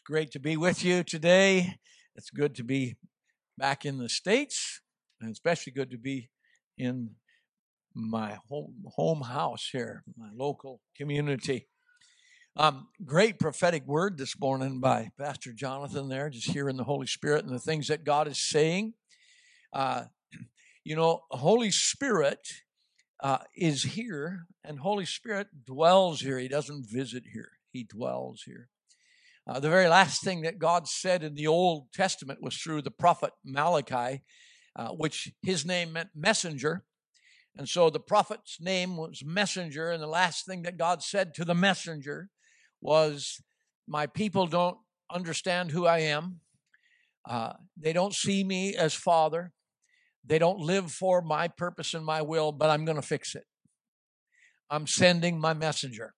It's great to be with you today. It's good to be back in the States, and especially good to be in my home, home house here, my local community. Um, great prophetic word this morning by Pastor Jonathan there, just hearing the Holy Spirit and the things that God is saying. Uh, you know, Holy Spirit uh, is here, and Holy Spirit dwells here. He doesn't visit here, He dwells here. Uh, the very last thing that God said in the Old Testament was through the prophet Malachi, uh, which his name meant messenger. And so the prophet's name was messenger. And the last thing that God said to the messenger was, My people don't understand who I am. Uh, they don't see me as father. They don't live for my purpose and my will, but I'm going to fix it. I'm sending my messenger.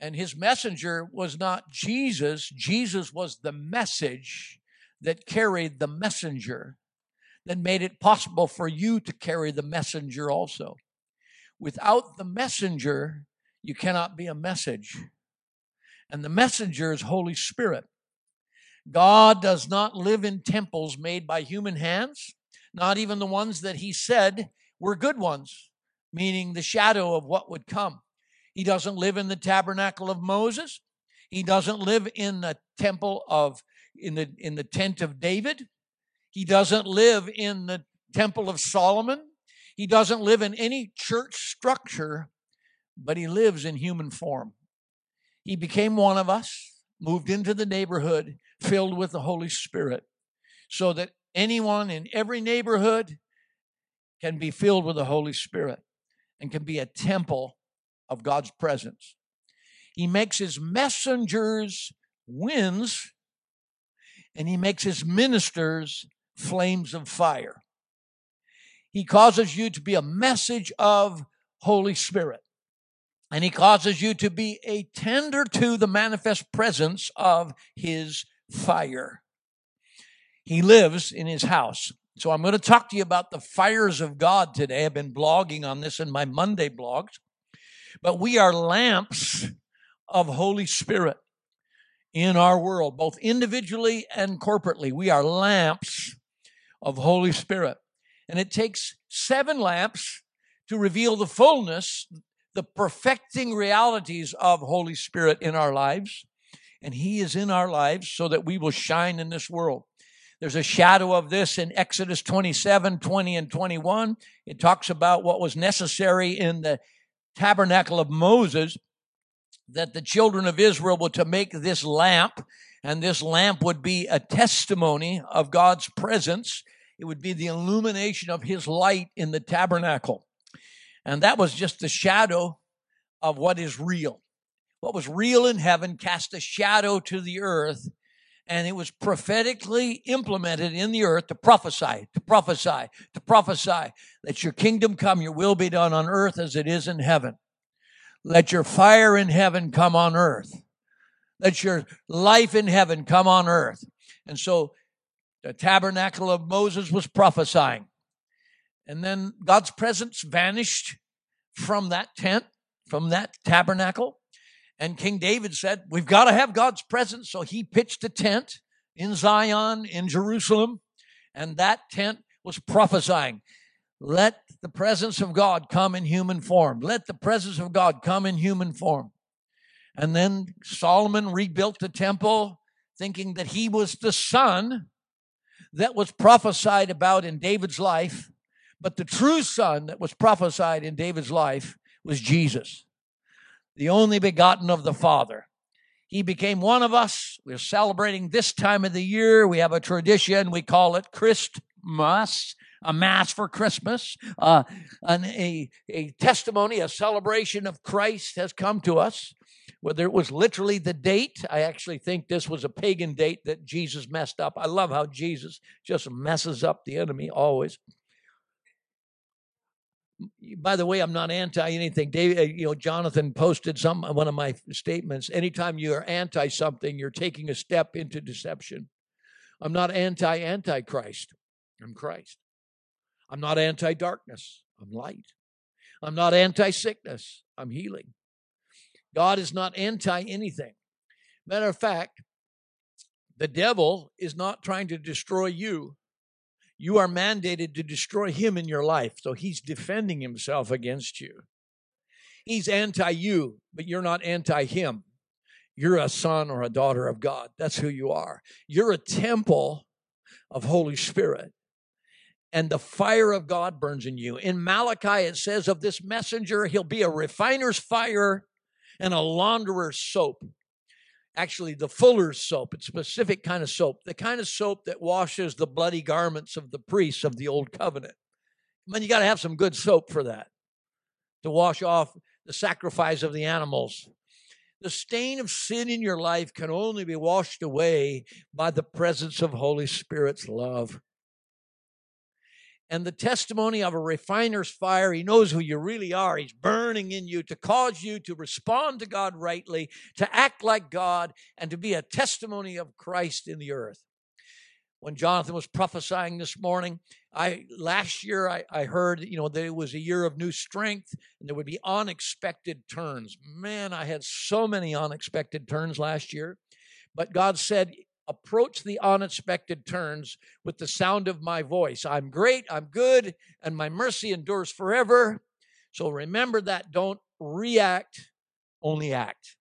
And his messenger was not Jesus, Jesus was the message that carried the messenger, that made it possible for you to carry the messenger also. Without the messenger, you cannot be a message. And the messenger is Holy Spirit. God does not live in temples made by human hands, not even the ones that he said were good ones, meaning the shadow of what would come. He doesn't live in the tabernacle of Moses. He doesn't live in the temple of in the in the tent of David. He doesn't live in the temple of Solomon. He doesn't live in any church structure, but he lives in human form. He became one of us, moved into the neighborhood filled with the Holy Spirit, so that anyone in every neighborhood can be filled with the Holy Spirit and can be a temple of God's presence. He makes his messengers winds and he makes his ministers flames of fire. He causes you to be a message of Holy Spirit. And he causes you to be a tender to the manifest presence of his fire. He lives in his house. So I'm going to talk to you about the fires of God today. I've been blogging on this in my Monday blogs. But we are lamps of Holy Spirit in our world, both individually and corporately. We are lamps of Holy Spirit. And it takes seven lamps to reveal the fullness, the perfecting realities of Holy Spirit in our lives. And He is in our lives so that we will shine in this world. There's a shadow of this in Exodus 27, 20, and 21. It talks about what was necessary in the tabernacle of Moses that the children of Israel were to make this lamp, and this lamp would be a testimony of God's presence. It would be the illumination of his light in the tabernacle. And that was just the shadow of what is real. What was real in heaven cast a shadow to the earth and it was prophetically implemented in the earth to prophesy, to prophesy, to prophesy that your kingdom come, your will be done on earth as it is in heaven. Let your fire in heaven come on earth. Let your life in heaven come on earth. And so the tabernacle of Moses was prophesying. And then God's presence vanished from that tent, from that tabernacle. And King David said, We've got to have God's presence. So he pitched a tent in Zion, in Jerusalem, and that tent was prophesying. Let the presence of God come in human form. Let the presence of God come in human form. And then Solomon rebuilt the temple, thinking that he was the son that was prophesied about in David's life. But the true son that was prophesied in David's life was Jesus the only begotten of the Father. He became one of us. We're celebrating this time of the year. We have a tradition. We call it Christmas, a mass for Christmas. Uh, an, a, a testimony, a celebration of Christ has come to us. Whether it was literally the date, I actually think this was a pagan date that Jesus messed up. I love how Jesus just messes up the enemy always by the way, I'm not anti anything. Dave, uh, you know, Jonathan posted some one of my statements. Anytime you are anti something, you're taking a step into deception. I'm not anti antichrist. I'm Christ. I'm not anti darkness. I'm light. I'm not anti sickness. I'm healing. God is not anti anything. Matter of fact, The devil is not trying to destroy you. You are mandated to destroy him in your life. So he's defending himself against you. He's anti you, but you're not anti him. You're a son or a daughter of God. That's who you are. You're a temple of Holy Spirit. And the fire of God burns in you. In Malachi, it says of this messenger, he'll be a refiner's fire and a launderer's soap actually the fuller's soap. It's a specific kind of soap, the kind of soap that washes the bloody garments of the priests of the old covenant. I mean, you got to have some good soap for that to wash off the sacrifice of the animals. The stain of sin in your life can only be washed away by the presence of Holy Spirit's love and the testimony of a refiner's fire. He knows who you really are. He's burning in you to cause you to respond to God rightly, to act like God, and to be a testimony of Christ in the earth. When Jonathan was prophesying this morning, I last year I, I heard you know that it was a year of new strength and there would be unexpected turns. Man, I had so many unexpected turns last year. But God said, approach the unexpected turns with the sound of my voice. I'm great, I'm good, and my mercy endures forever. So remember that. Don't react, only act.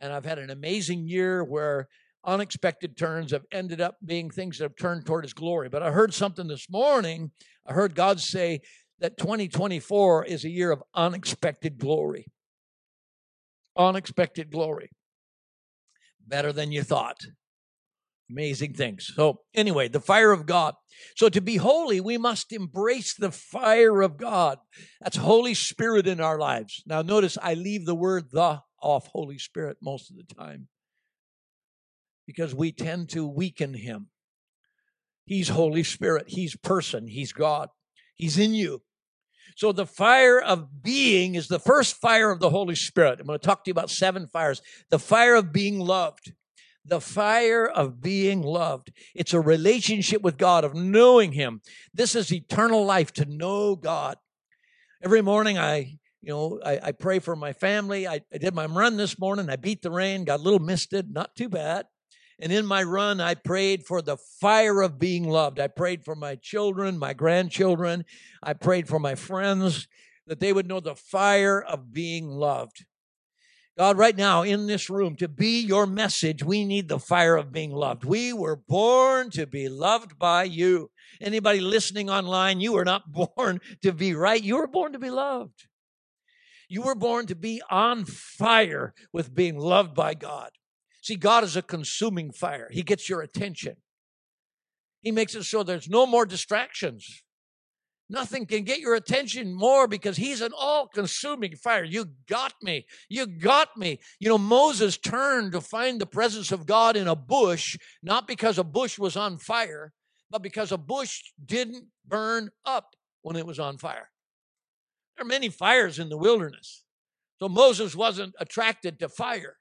And I've had an amazing year where unexpected turns have ended up being things that have turned toward his glory. But I heard something this morning. I heard God say that 2024 is a year of unexpected glory. Unexpected glory. Better than you thought. Amazing things. So, anyway, the fire of God. So, to be holy, we must embrace the fire of God. That's Holy Spirit in our lives. Now, notice I leave the word the off Holy Spirit most of the time because we tend to weaken him. He's Holy Spirit, He's person, He's God, He's in you. So, the fire of being is the first fire of the Holy Spirit. I'm going to talk to you about seven fires. The fire of being loved the fire of being loved. It's a relationship with God, of knowing Him. This is eternal life to know God. Every morning I, you know, I, I pray for my family. I, I did my run this morning. I beat the rain, got a little misted, not too bad. And in my run, I prayed for the fire of being loved. I prayed for my children, my grandchildren. I prayed for my friends that they would know the fire of being loved. God, right now in this room, to be your message, we need the fire of being loved. We were born to be loved by you. Anybody listening online, you were not born to be right. You were born to be loved. You were born to be on fire with being loved by God. See, God is a consuming fire. He gets your attention. He makes it so there's no more distractions. Nothing can get your attention more because he's an all consuming fire. You got me. You got me. You know, Moses turned to find the presence of God in a bush, not because a bush was on fire, but because a bush didn't burn up when it was on fire. There are many fires in the wilderness. So Moses wasn't attracted to fire.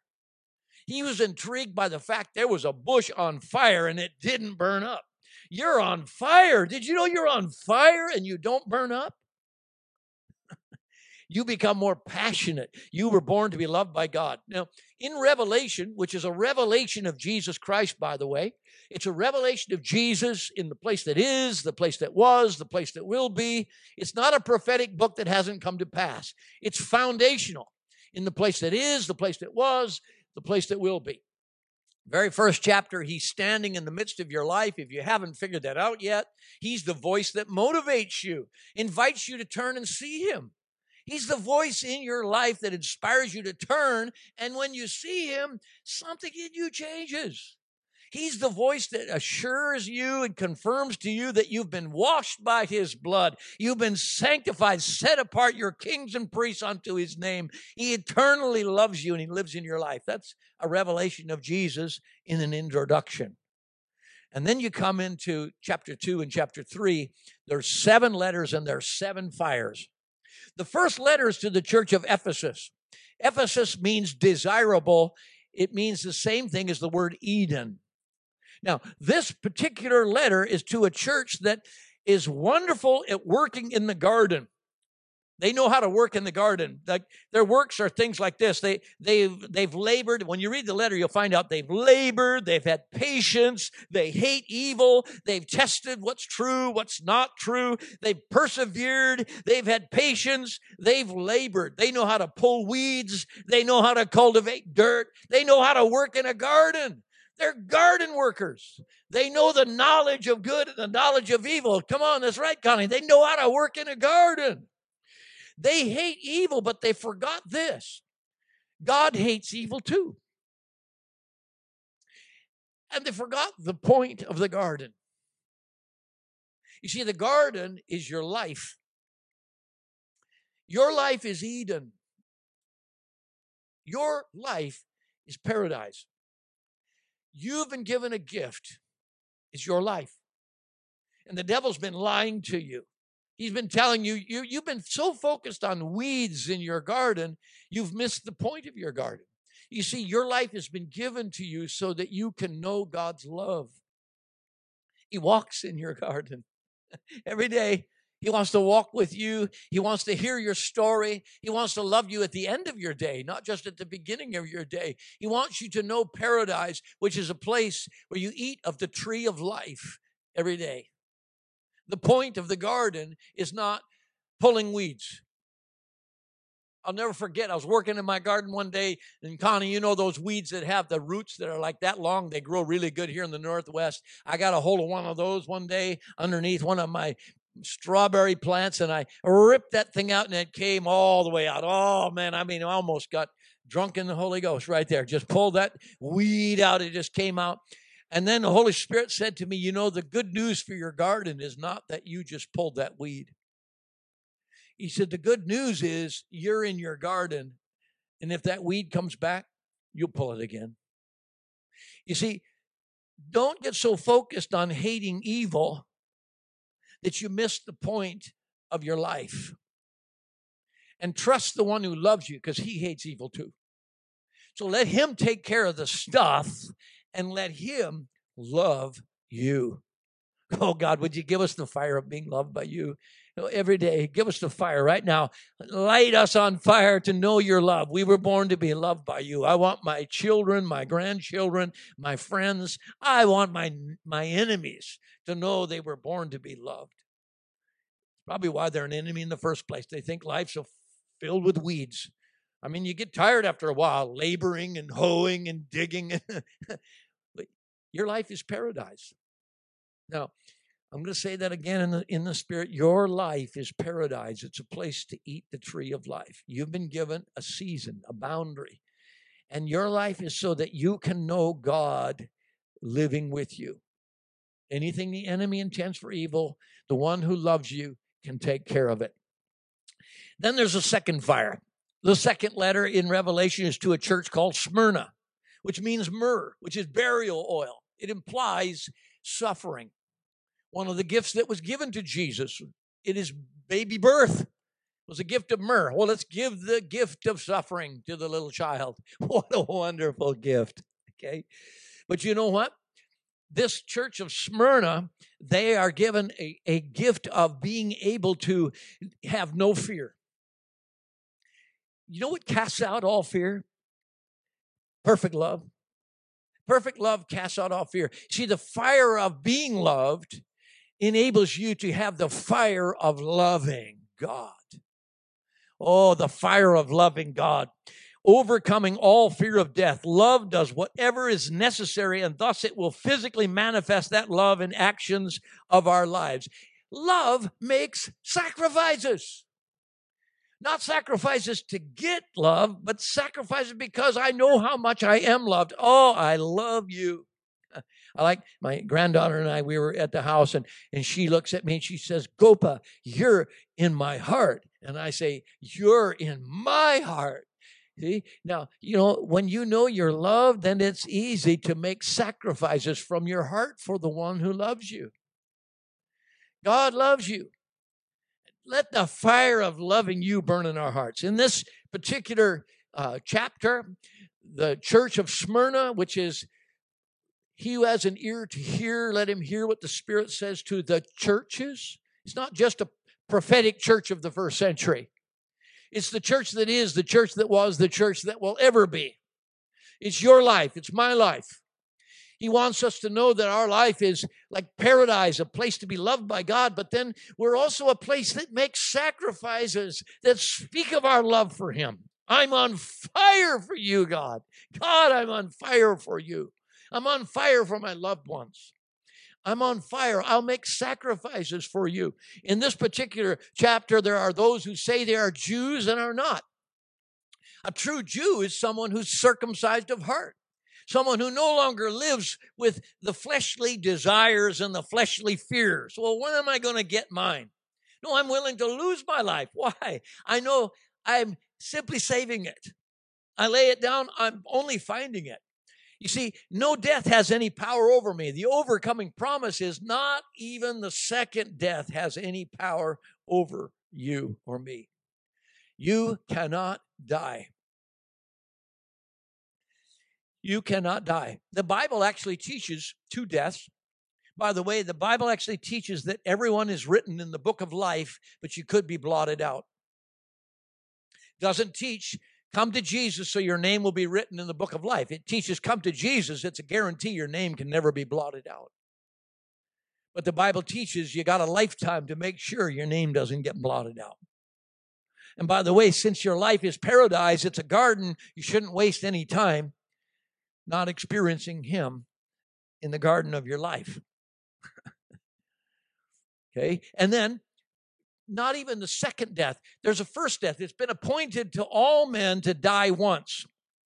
He was intrigued by the fact there was a bush on fire and it didn't burn up. You're on fire. Did you know you're on fire and you don't burn up? you become more passionate. You were born to be loved by God. Now, in Revelation, which is a revelation of Jesus Christ, by the way, it's a revelation of Jesus in the place that is, the place that was, the place that will be. It's not a prophetic book that hasn't come to pass, it's foundational in the place that is, the place that was, the place that will be. Very first chapter, he's standing in the midst of your life. If you haven't figured that out yet, he's the voice that motivates you, invites you to turn and see him. He's the voice in your life that inspires you to turn. And when you see him, something in you changes. He's the voice that assures you and confirms to you that you've been washed by his blood. You've been sanctified, set apart, your kings and priests unto his name. He eternally loves you and he lives in your life. That's a revelation of Jesus in an introduction. And then you come into chapter 2 and chapter 3. There's seven letters and there's seven fires. The first letter is to the church of Ephesus. Ephesus means desirable. It means the same thing as the word Eden. Now, this particular letter is to a church that is wonderful at working in the garden. They know how to work in the garden. Like their works are things like this. They they've they've labored. When you read the letter, you'll find out they've labored, they've had patience, they hate evil, they've tested what's true, what's not true, they've persevered, they've had patience, they've labored. They know how to pull weeds, they know how to cultivate dirt, they know how to work in a garden. They're garden workers. They know the knowledge of good and the knowledge of evil. Come on, that's right, Connie. They know how to work in a garden. They hate evil, but they forgot this God hates evil too. And they forgot the point of the garden. You see, the garden is your life. Your life is Eden. Your life is paradise. You've been given a gift. It's your life. And the devil's been lying to you. He's been telling you, you you've been so focused on weeds in your garden, you've missed the point of your garden. You see, your life has been given to you so that you can know God's love. He walks in your garden every day. He wants to walk with you. He wants to hear your story. He wants to love you at the end of your day, not just at the beginning of your day. He wants you to know paradise, which is a place where you eat of the tree of life every day. The point of the garden is not pulling weeds. I'll never forget. I was working in my garden one day, and Connie, you know those weeds that have the roots that are like that long. They grow really good here in the Northwest. I got a hold of one of those one day underneath one of my strawberry plants, and I ripped that thing out, and it came all the way out. Oh man, I mean, I almost got drunk in the Holy Ghost right there. Just pulled that weed out; it just came out. And then the Holy Spirit said to me, You know, the good news for your garden is not that you just pulled that weed. He said, The good news is you're in your garden, and if that weed comes back, you'll pull it again. You see, don't get so focused on hating evil that you miss the point of your life. And trust the one who loves you because he hates evil too. So let him take care of the stuff and let Him love you. Oh God, would you give us the fire of being loved by you? Every day, give us the fire right now. Light us on fire to know your love. We were born to be loved by you. I want my children, my grandchildren, my friends. I want my my enemies to know they were born to be loved. It's probably why they're an enemy in the first place. They think life's so filled with weeds. I mean, you get tired after a while, laboring and hoeing and digging. Your life is paradise. Now, I'm going to say that again in the, in the spirit. Your life is paradise. It's a place to eat the tree of life. You've been given a season, a boundary. And your life is so that you can know God living with you. Anything the enemy intends for evil, the one who loves you can take care of it. Then there's a second fire. The second letter in Revelation is to a church called Smyrna, which means myrrh, which is burial oil. It implies suffering. One of the gifts that was given to Jesus in his baby birth was a gift of myrrh. Well, let's give the gift of suffering to the little child. What a wonderful gift. Okay. But you know what? This church of Smyrna, they are given a, a gift of being able to have no fear. You know what casts out all fear? Perfect love. Perfect love casts out all fear. See, the fire of being loved enables you to have the fire of loving God. Oh, the fire of loving God. Overcoming all fear of death. Love does whatever is necessary, and thus it will physically manifest that love in actions of our lives. Love makes sacrifices. Not sacrifices to get love, but sacrifices because I know how much I am loved. Oh, I love you. I like my granddaughter and I, we were at the house and, and she looks at me and she says, Gopa, you're in my heart. And I say, You're in my heart. See, now, you know, when you know you're loved, then it's easy to make sacrifices from your heart for the one who loves you. God loves you let the fire of loving you burn in our hearts. In this particular uh, chapter, the church of Smyrna, which is he who has an ear to hear, let him hear what the Spirit says to the churches. It's not just a prophetic church of the first century. It's the church that is, the church that was, the church that will ever be. It's your life, it's my life. He wants us to know that our life is like paradise, a place to be loved by God, but then we're also a place that makes sacrifices that speak of our love for Him. I'm on fire for you, God. God, I'm on fire for you. I'm on fire for my loved ones. I'm on fire. I'll make sacrifices for you. In this particular chapter, there are those who say they are Jews and are not. A true Jew is someone who's circumcised of heart, someone who no longer lives with the fleshly desires and the fleshly fears. Well, when am I going to get mine? No, I'm willing to lose my life. Why? I know I'm simply saving it. I lay it down, I'm only finding it. You see, no death has any power over me. The overcoming promise is not even the second death has any power over you or me. You cannot die. You cannot die. The Bible actually teaches two deaths. By the way, the Bible actually teaches that everyone is written in the book of life, but you could be blotted out. Doesn't teach Come to Jesus so your name will be written in the book of life. It teaches come to Jesus. It's a guarantee your name can never be blotted out. But the Bible teaches you got a lifetime to make sure your name doesn't get blotted out. And by the way, since your life is paradise, it's a garden, you shouldn't waste any time not experiencing Him in the garden of your life. okay? And then not even the second death. There's a first death. It's been appointed to all men to die once.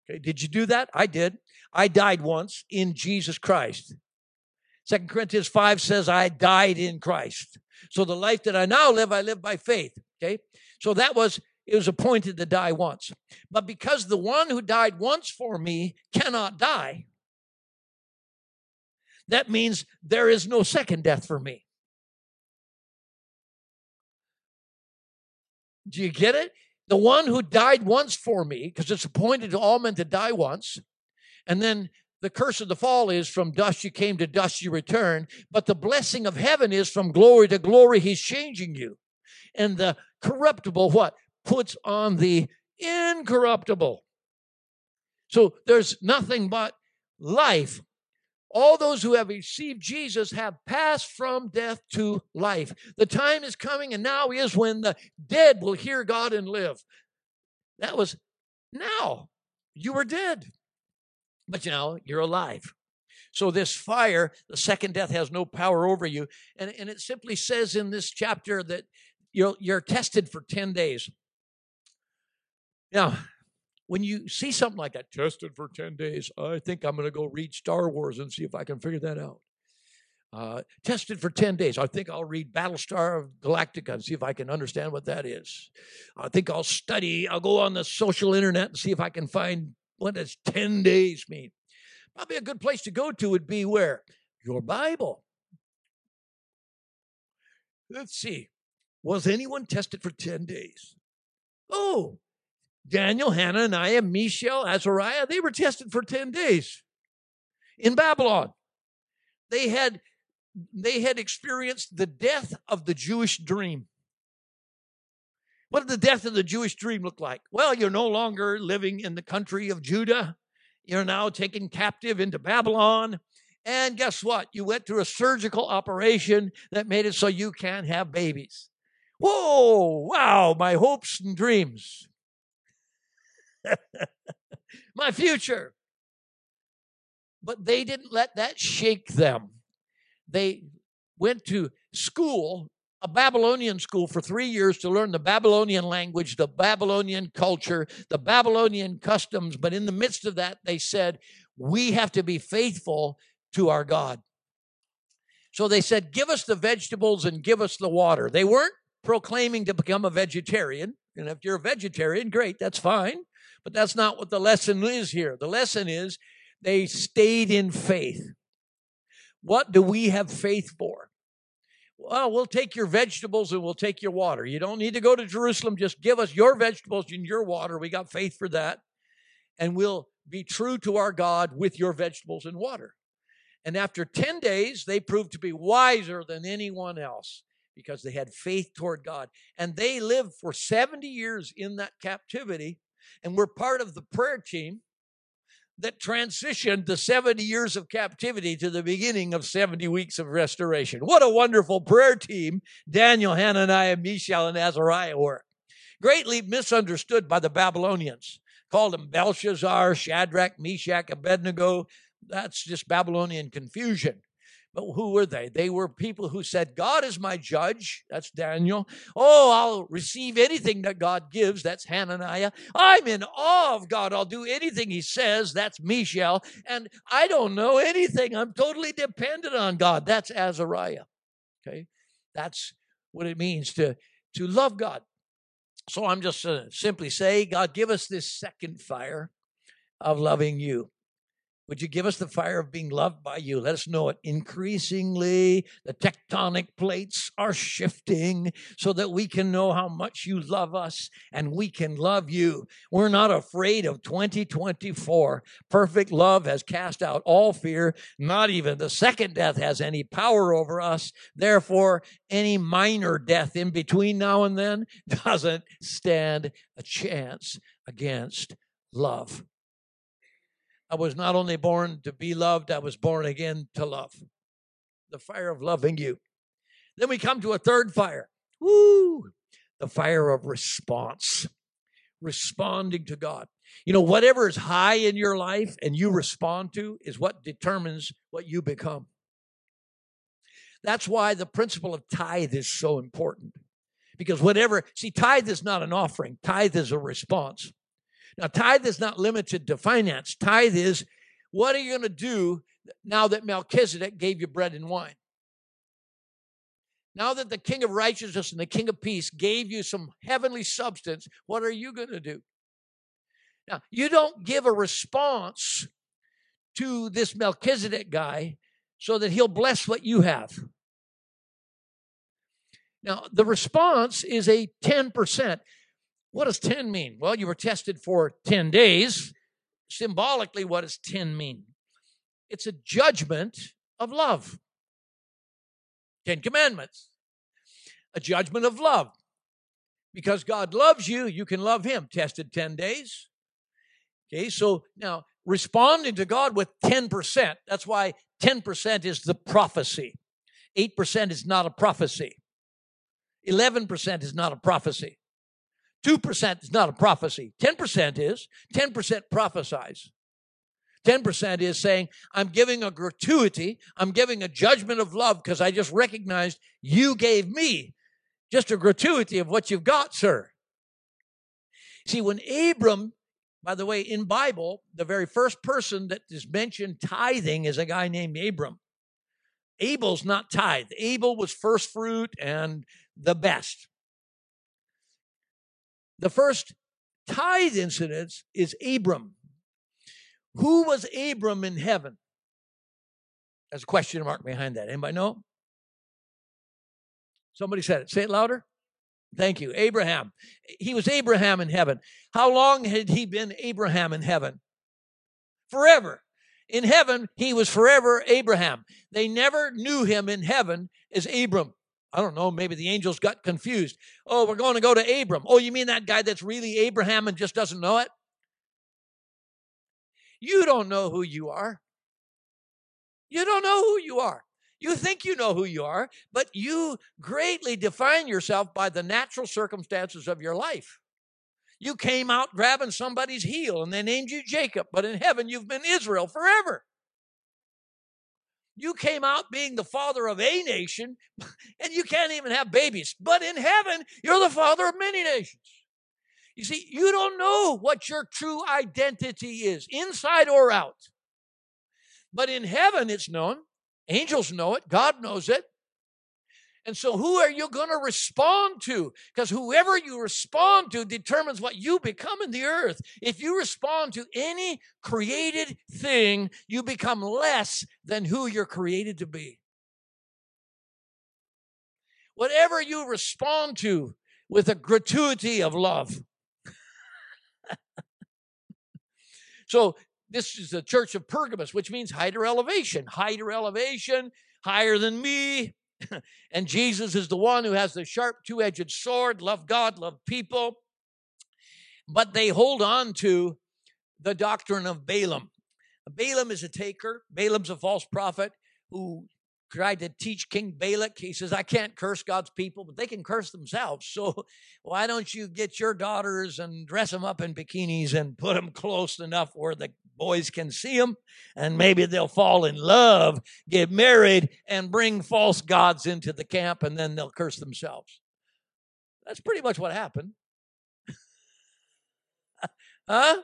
Okay, did you do that? I did. I died once in Jesus Christ. Second Corinthians 5 says, I died in Christ. So the life that I now live, I live by faith. Okay? So that was, it was appointed to die once. But because the one who died once for me cannot die, that means there is no second death for me. Do you get it? The one who died once for me, because it's appointed to all men to die once. And then the curse of the fall is from dust you came to dust you return. But the blessing of heaven is from glory to glory, he's changing you. And the corruptible, what? Puts on the incorruptible. So there's nothing but life all those who have received Jesus have passed from death to life. The time is coming, and now is when the dead will hear God and live. That was now. You were dead, but now you're alive. So, this fire, the second death has no power over you. And, and it simply says in this chapter that you're, you're tested for 10 days. Now, when you see something like that, tested for 10 days, I think I'm going to go read Star Wars and see if I can figure that out. Uh, tested for 10 days. I think I'll read Battlestar Galactica and see if I can understand what that is. I think I'll study, I'll go on the social internet and see if I can find what does 10 days mean. Probably a good place to go to would be where? Your Bible. Let's see. Was anyone tested for 10 days? Oh, Daniel, Hananiah, Mishael, Azariah, they were tested for 10 days in Babylon. They had, they had experienced the death of the Jewish dream. What did the death of the Jewish dream look like? Well, you're no longer living in the country of Judah. You're now taken captive into Babylon. And guess what? You went through a surgical operation that made it so you can't have babies. Whoa, wow, my hopes and dreams. my future. But they didn't let that shake them. They went to school, a Babylonian school, for three years to learn the Babylonian language, the Babylonian culture, the Babylonian customs. But in the midst of that, they said, We have to be faithful to our God. So they said, Give us the vegetables and give us the water. They weren't proclaiming to become a vegetarian. And if you're a vegetarian, great, that's fine. But that's not what the lesson is here. The lesson is they stayed in faith. What do we have faith for? Well, we'll take your vegetables and we'll take your water. You don't need to go to Jerusalem. Just give us your vegetables and your water. We got faith for that. And we'll be true to our God with your vegetables and water. And after 10 days, they proved to be wiser than anyone else. because they had faith toward God. And they lived for 70 years in that captivity and we're part of the prayer team that transitioned the 70 years of captivity to the beginning of 70 weeks of restoration. What a wonderful prayer team Daniel, Hananiah, Mishael, and Azariah were. Greatly misunderstood by the Babylonians. Called them Belshazzar, Shadrach, Meshach, Abednego. That's just Babylonian confusion. But who were they? They were people who said, God is my judge. That's Daniel. Oh, I'll receive anything that God gives. That's Hananiah. I'm in awe of God. I'll do anything he says. That's Mishael. And I don't know anything. I'm totally dependent on God. That's Azariah. Okay. That's what it means to, to love God. So I'm just uh, simply say, God, give us this second fire of loving you. Would you give us the fire of being loved by you? Let us know it. Increasingly, the tectonic plates are shifting so that we can know how much you love us and we can love you. We're not afraid of 2024. Perfect love has cast out all fear. Not even the second death has any power over us. Therefore, any minor death in between now and then doesn't stand a chance against love. I was not only born to be loved, I was born again to love. The fire of loving you. Then we come to a third fire. Woo! The fire of response. Responding to God. You know, whatever is high in your life and you respond to is what determines what you become. That's why the principle of tithe is so important. Because whatever, see, tithe is not an offering, tithe is a response. Now, tithe is not limited to finance. Tithe is what are you going to do now that Melchizedek gave you bread and wine? Now that the King of righteousness and the King of peace gave you some heavenly substance, what are you going to do? Now, you don't give a response to this Melchizedek guy so that he'll bless what you have. Now, the response is a 10%. What does 10 mean? Well, you were tested for 10 days. Symbolically, what does 10 mean? It's a judgment of love. 10 commandments. A judgment of love. Because God loves you, you can love Him. Tested 10 days. Okay, so now responding to God with 10%, that's why 10% is the prophecy. 8% is not a prophecy. 11% is not a prophecy. 2% is not a prophecy. 10% is. 10% prophesies. 10% is saying, I'm giving a gratuity. I'm giving a judgment of love because I just recognized you gave me just a gratuity of what you've got, sir. See, when Abram, by the way, in Bible, the very first person that is mentioned tithing is a guy named Abram. Abel's not tithe. Abel was first fruit and the best. The first tithe incident is Abram. Who was Abram in heaven? There's a question mark behind that. Anybody know? Somebody said it. Say it louder. Thank you. Abraham. He was Abraham in heaven. How long had he been Abraham in heaven? Forever. In heaven, he was forever Abraham. They never knew him in heaven as Abram. I don't know, maybe the angels got confused. Oh, we're going to go to Abram. Oh, you mean that guy that's really Abraham and just doesn't know it? You don't know who you are. You don't know who you are. You think you know who you are, but you greatly define yourself by the natural circumstances of your life. You came out grabbing somebody's heel and they named you Jacob, but in heaven you've been Israel forever. You came out being the father of a nation, and you can't even have babies. But in heaven, you're the father of many nations. You see, you don't know what your true identity is, inside or out. But in heaven, it's known. Angels know it. God knows it. And so, who are you going to respond to? Because whoever you respond to determines what you become in the earth. If you respond to any created thing, you become less than who you're created to be. Whatever you respond to with a gratuity of love. so, this is the church of Pergamus, which means higher elevation, higher elevation, higher than me, and Jesus is the one who has the sharp two edged sword, love God, love people. But they hold on to the doctrine of Balaam. Balaam is a taker, Balaam's a false prophet who tried to teach King Balak. He says, I can't curse God's people, but they can curse themselves. So why don't you get your daughters and dress them up in bikinis and put them close enough where the boys can see them and maybe they'll fall in love, get married, and bring false gods into the camp and then they'll curse themselves. That's pretty much what happened. huh?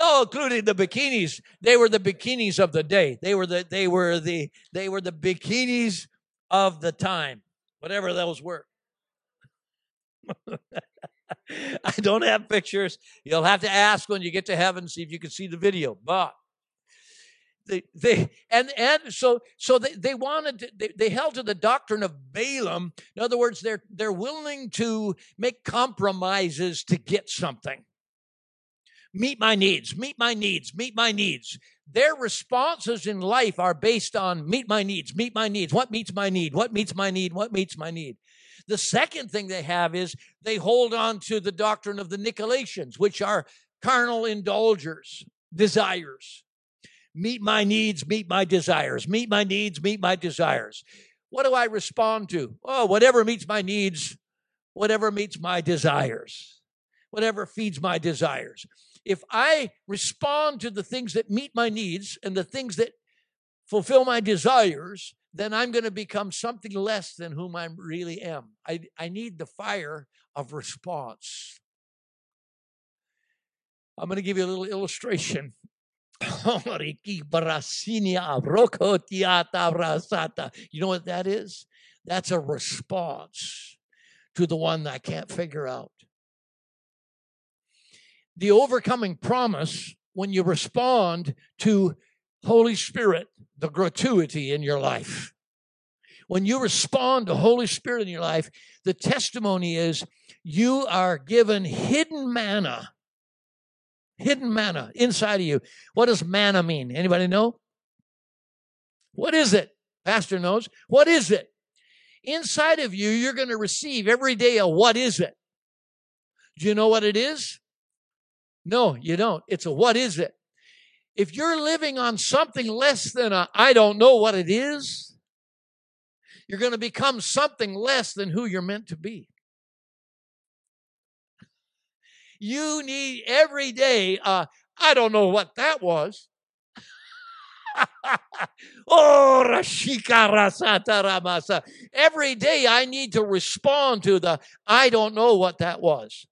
Oh, including the bikinis. They were the bikinis of the day. They were the they were the they were the bikinis of the time, whatever those were. I don't have pictures. You'll have to ask when you get to heaven, see if you can see the video. But they, they and and so so they, they wanted to, they, they held to the doctrine of Balaam. In other words, they're they're willing to make compromises to get something meet my needs, meet my needs, meet my needs. Their responses in life are based on meet my needs, meet my needs. What meets my need? What meets my need? What meets my need? The second thing they have is they hold on to the doctrine of the Nicolaitans, which are carnal indulgers, desires. Meet my needs, meet my desires, meet my needs, meet my desires. What do I respond to? Oh, whatever meets my needs, whatever meets my desires, whatever feeds my desires if I respond to the things that meet my needs and the things that fulfill my desires, then I'm going to become something less than whom I really am. I, I need the fire of response. I'm going to give you a little illustration. you know what that is? That's a response to the one that I can't figure out the overcoming promise when you respond to Holy Spirit, the gratuity in your life. When you respond to Holy Spirit in your life, the testimony is you are given hidden manna. Hidden manna inside of you. What does manna mean? Anybody know? What is it? Pastor knows. What is it? Inside of you, you're going to receive every day a what is it? Do you know what it is? No, you don't. It's a what is it? If you're living on something less than a I don't know what it is, you're going to become something less than who you're meant to be. You need every day, uh, I don't know what that was. oh, Rashika. Every day I need to respond to the I don't know what that was.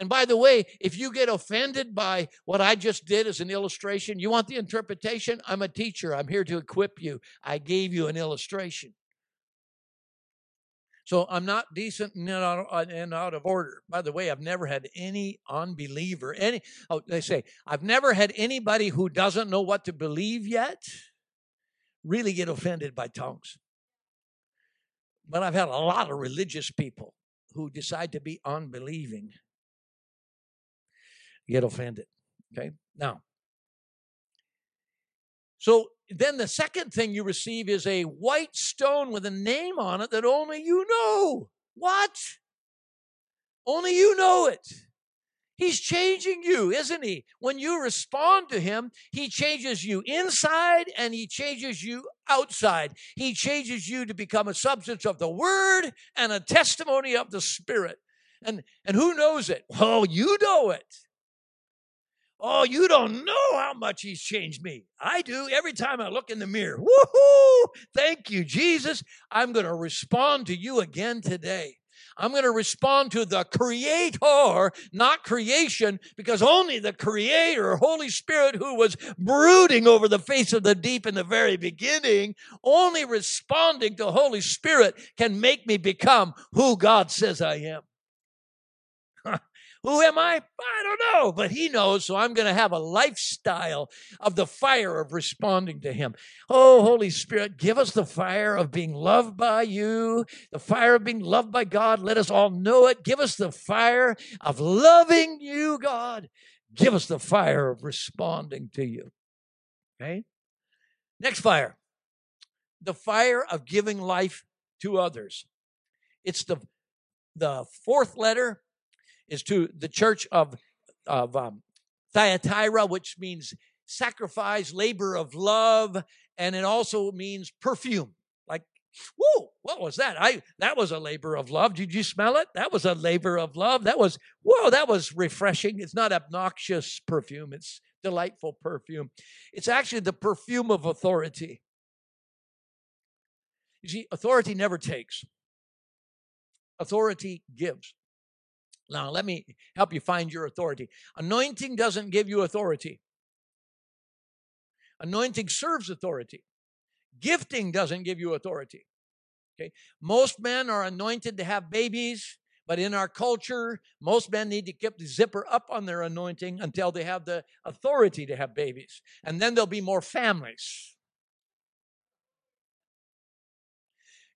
And by the way, if you get offended by what I just did as an illustration, you want the interpretation? I'm a teacher. I'm here to equip you. I gave you an illustration. So I'm not decent uh, and out of order. By the way, I've never had any unbeliever, any, oh, they say, I've never had anybody who doesn't know what to believe yet really get offended by tongues. But I've had a lot of religious people who decide to be unbelieving get offended. Okay. Now, so then the second thing you receive is a white stone with a name on it that only you know. What? Only you know it. He's changing you, isn't he? When you respond to him, he changes you inside and he changes you outside. He changes you to become a substance of the word and a testimony of the spirit. And and who knows it? Well, you know it. Oh, you don't know how much he's changed me. I do every time I look in the mirror. Woohoo! Thank you, Jesus. I'm going to respond to you again today. I'm going to respond to the creator, not creation, because only the creator, Holy Spirit, who was brooding over the face of the deep in the very beginning, only responding to Holy Spirit can make me become who God says I am. Who am I? I don't know, but he knows. So I'm going to have a lifestyle of the fire of responding to him. Oh, Holy Spirit, give us the fire of being loved by you, the fire of being loved by God. Let us all know it. Give us the fire of loving you, God. Give us the fire of responding to you. Okay? Next fire the fire of giving life to others. It's the the fourth letter is to the church of of um, Thyatira, which means sacrifice, labor of love, and it also means perfume. Like, whoa, what was that? I that was a labor of love. Did you smell it? That was a labor of love. That was whoa, that was refreshing. It's not obnoxious perfume. It's delightful perfume. It's actually the perfume of authority. You see, authority never takes. Authority gives. Now, let me help you find your authority. Anointing doesn't give you authority. Anointing serves authority. Gifting doesn't give you authority. Okay? Most men are anointed to have babies, but in our culture, most men need to keep the zipper up on their anointing until they have the authority to have babies. And then there'll be more families.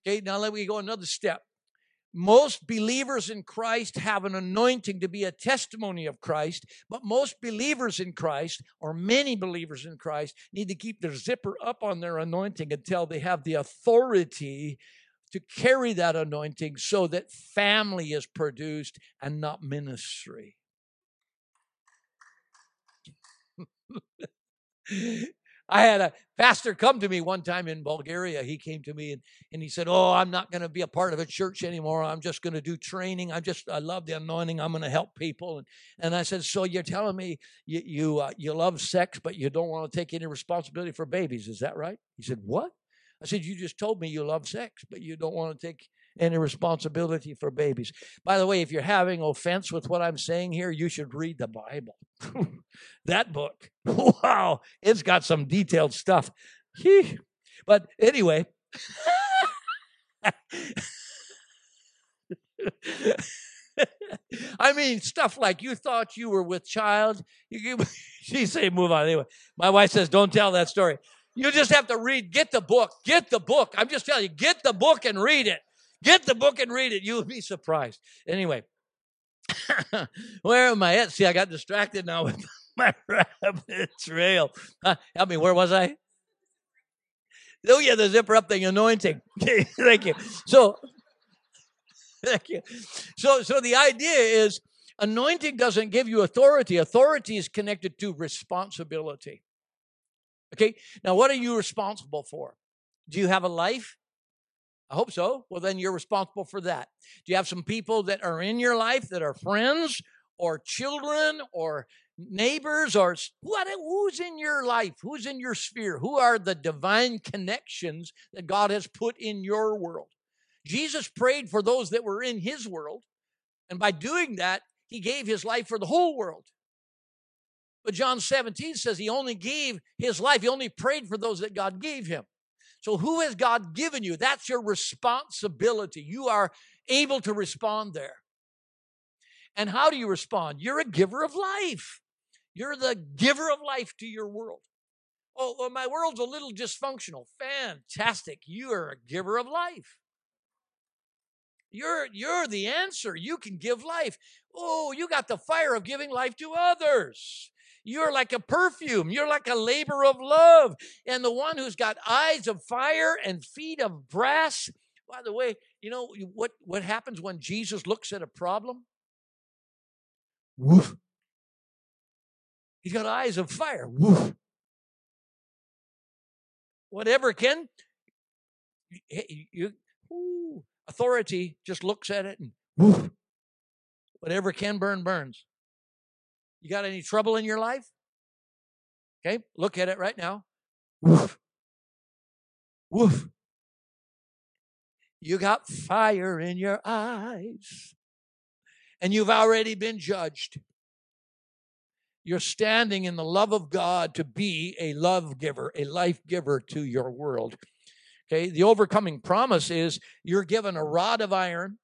Okay, now let me go another step. Most believers in Christ have an anointing to be a testimony of Christ, but most believers in Christ, or many believers in Christ, need to keep their zipper up on their anointing until they have the authority to carry that anointing so that family is produced and not ministry. I had a pastor come to me one time in Bulgaria. He came to me and, and he said, Oh, I'm not going to be a part of a church anymore. I'm just going to do training. I'm just, I love the anointing. I'm going to help people. And, and I said, So you're telling me you, you, uh, you love sex, but you don't want to take any responsibility for babies. Is that right? He said, What? I said, You just told me you love sex, but you don't want to take any responsibility for babies. By the way, if you're having offense with what I'm saying here, you should read the Bible. that book, wow, it's got some detailed stuff. but anyway, I mean, stuff like you thought you were with child. You, she say, move on. Anyway, my wife says, don't tell that story. You just have to read, get the book, get the book. I'm just telling you, get the book and read it. Get the book and read it. You'll be surprised. Anyway, where am I at? See, I got distracted now with my rabbit trail. Huh? Help me. Where was I? Oh yeah, the zipper up thing, anointing. thank you. So, thank you. So, so the idea is, anointing doesn't give you authority. Authority is connected to responsibility. Okay. Now, what are you responsible for? Do you have a life? I hope so. Well, then you're responsible for that. Do you have some people that are in your life that are friends or children or neighbors or what, who's in your life? Who's in your sphere? Who are the divine connections that God has put in your world? Jesus prayed for those that were in his world. And by doing that, he gave his life for the whole world. But John 17 says he only gave his life, he only prayed for those that God gave him. So, who has God given you? That's your responsibility. You are able to respond there. And how do you respond? You're a giver of life. You're the giver of life to your world. Oh, well, my world's a little dysfunctional. Fantastic. You are a giver of life. You're, you're the answer. You can give life. Oh, you got the fire of giving life to others. You're like a perfume. You're like a labor of love. And the one who's got eyes of fire and feet of brass. By the way, you know what, what happens when Jesus looks at a problem? Woof. He's got eyes of fire. Woof. Whatever can, you, you authority just looks at it and woof. Whatever can burn, burns. You got any trouble in your life? Okay, look at it right now. Woof. Woof. You got fire in your eyes, and you've already been judged. You're standing in the love of God to be a love giver, a life giver to your world. Okay, the overcoming promise is you're given a rod of iron.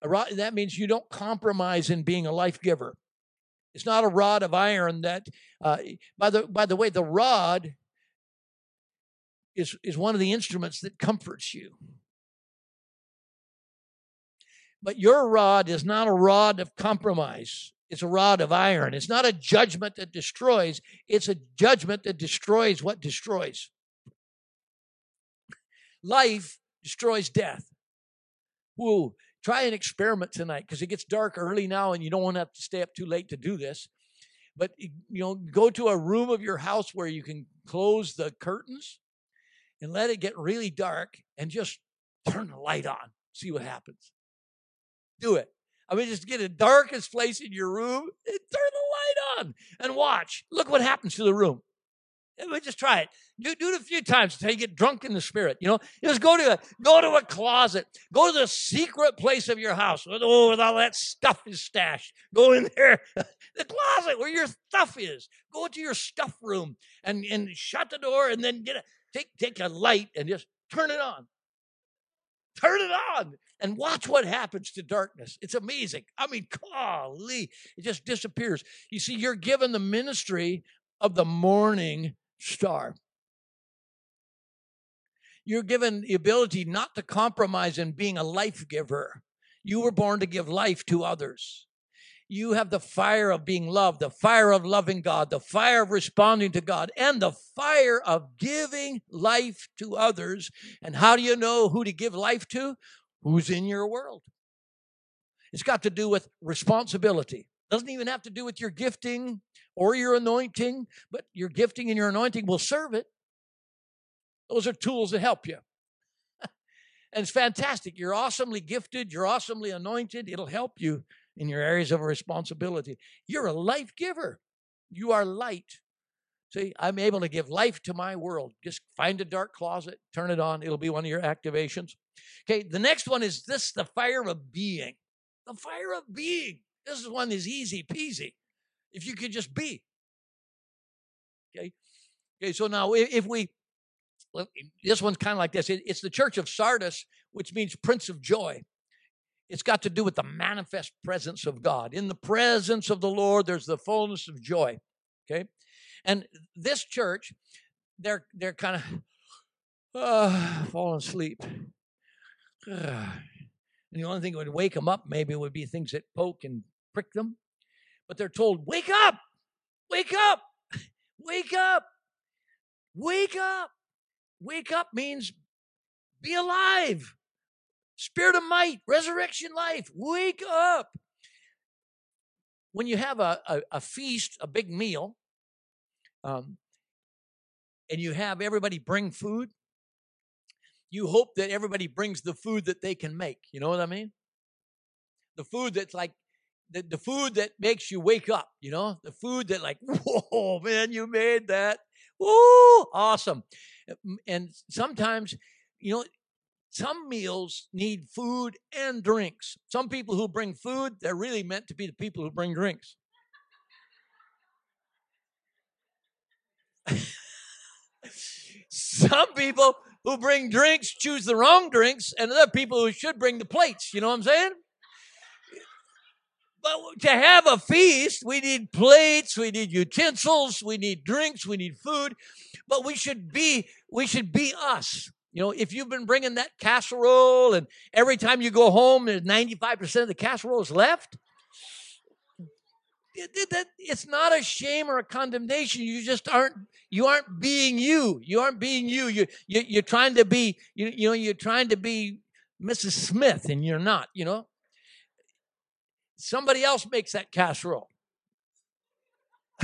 A rod, that means you don't compromise in being a life giver. It's not a rod of iron that, uh, by the by the way, the rod is is one of the instruments that comforts you. But your rod is not a rod of compromise. It's a rod of iron. It's not a judgment that destroys. It's a judgment that destroys what destroys. Life destroys death. Whoa, try an experiment tonight because it gets dark early now and you don't want to have to stay up too late to do this. But, you know, go to a room of your house where you can close the curtains and let it get really dark and just turn the light on. See what happens. Do it. I mean, just get the darkest place in your room and turn the light on and watch. Look what happens to the room. We just try it. Do, do it a few times until you get drunk in the spirit. You know, just go to a go to a closet. Go to the secret place of your house. Oh, with all that stuff is stashed. Go in there, the closet where your stuff is. Go to your stuff room and and shut the door and then get a take take a light and just turn it on. Turn it on and watch what happens to darkness. It's amazing. I mean, golly, it just disappears. You see, you're given the ministry of the morning star. You're given the ability not to compromise in being a life giver. You were born to give life to others. You have the fire of being loved, the fire of loving God, the fire of responding to God, and the fire of giving life to others. And how do you know who to give life to? Who's in your world? It's got to do with responsibility. Doesn't even have to do with your gifting or your anointing, but your gifting and your anointing will serve it. Those are tools that help you. and it's fantastic. You're awesomely gifted, you're awesomely anointed. It'll help you in your areas of responsibility. You're a life giver, you are light. See, I'm able to give life to my world. Just find a dark closet, turn it on, it'll be one of your activations. Okay, the next one is this the fire of being. The fire of being. This is one that's easy peasy. If you could just be. Okay. Okay. So now, if we, this one's kind of like this. It's the Church of Sardis, which means Prince of Joy. It's got to do with the manifest presence of God. In the presence of the Lord, there's the fullness of joy. Okay. And this church, they're they're kind of uh, falling asleep. And the only thing that would wake them up maybe would be things that poke and prick them. But they're told, wake up, wake up, wake up, wake up. Wake up means be alive. Spirit of might, resurrection life, wake up. When you have a, a, a feast, a big meal, um, and you have everybody bring food, you hope that everybody brings the food that they can make. You know what I mean? The food that's like the, the food that makes you wake up, you know, the food that like, whoa, man, you made that. Whoa, awesome. And sometimes, you know, some meals need food and drinks. Some people who bring food, they're really meant to be the people who bring drinks. some people who bring drinks choose the wrong drinks, and other people who should bring the plates. You know what I'm saying? To have a feast, we need plates, we need utensils, we need drinks, we need food. But we should be, we should be us. You know, if you've been bringing that casserole and every time you go home, there's 95% of the casserole is left, it's not a shame or a condemnation. You just aren't, you aren't being you. You aren't being you. You, you you're trying to be, you, you know, you're trying to be Mrs. Smith and you're not, you know. Somebody else makes that casserole.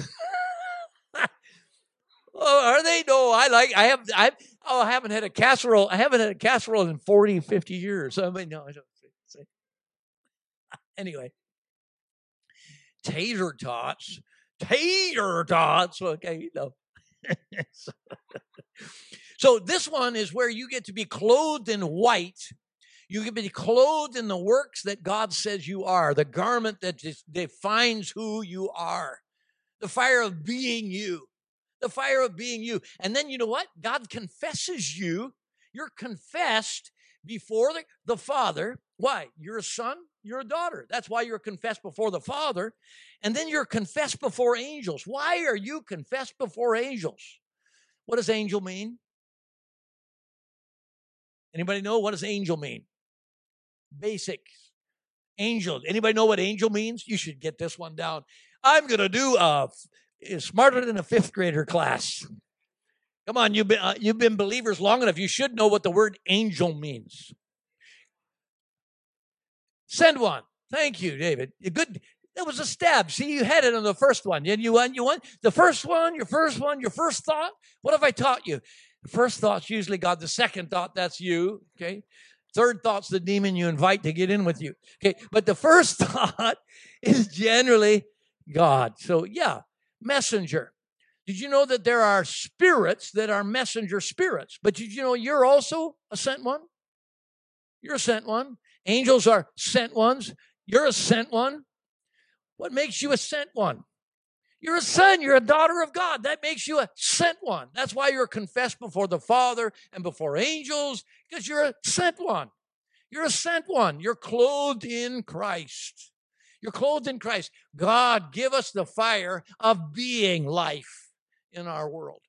oh, are they? No, I like. I have. I oh, I haven't had a casserole. I haven't had a casserole in 40, 50 years. I mean, no, I don't say. Anyway, tater tots, tater tots. Okay, you know. so this one is where you get to be clothed in white you can be clothed in the works that God says you are, the garment that defines who you are, the fire of being you, the fire of being you. And then you know what? God confesses you. You're confessed before the, the Father. Why? You're a son, you're a daughter. That's why you're confessed before the Father. And then you're confessed before angels. Why are you confessed before angels? What does angel mean? Anybody know what does angel mean? Basics. Angel. Anybody know what angel means? You should get this one down. I'm going to do a smarter than a fifth grader class. Come on, you've been, uh, you've been believers long enough. You should know what the word angel means. Send one. Thank you, David. Good. That was a stab. See, you had it on the first one. You won, you won. The first one, your first one, your first thought. What have I taught you? The first thought's usually God. The second thought, that's you. Okay. Third thought's the demon you invite to get in with you. Okay. But the first thought is generally God. So yeah, messenger. Did you know that there are spirits that are messenger spirits? But did you know you're also a sent one? You're a sent one. Angels are sent ones. You're a sent one. What makes you a sent one? You're a son, you're a daughter of God. That makes you a sent one. That's why you're confessed before the Father and before angels, because you're a sent one. You're a sent one. You're clothed in Christ. You're clothed in Christ. God, give us the fire of being life in our world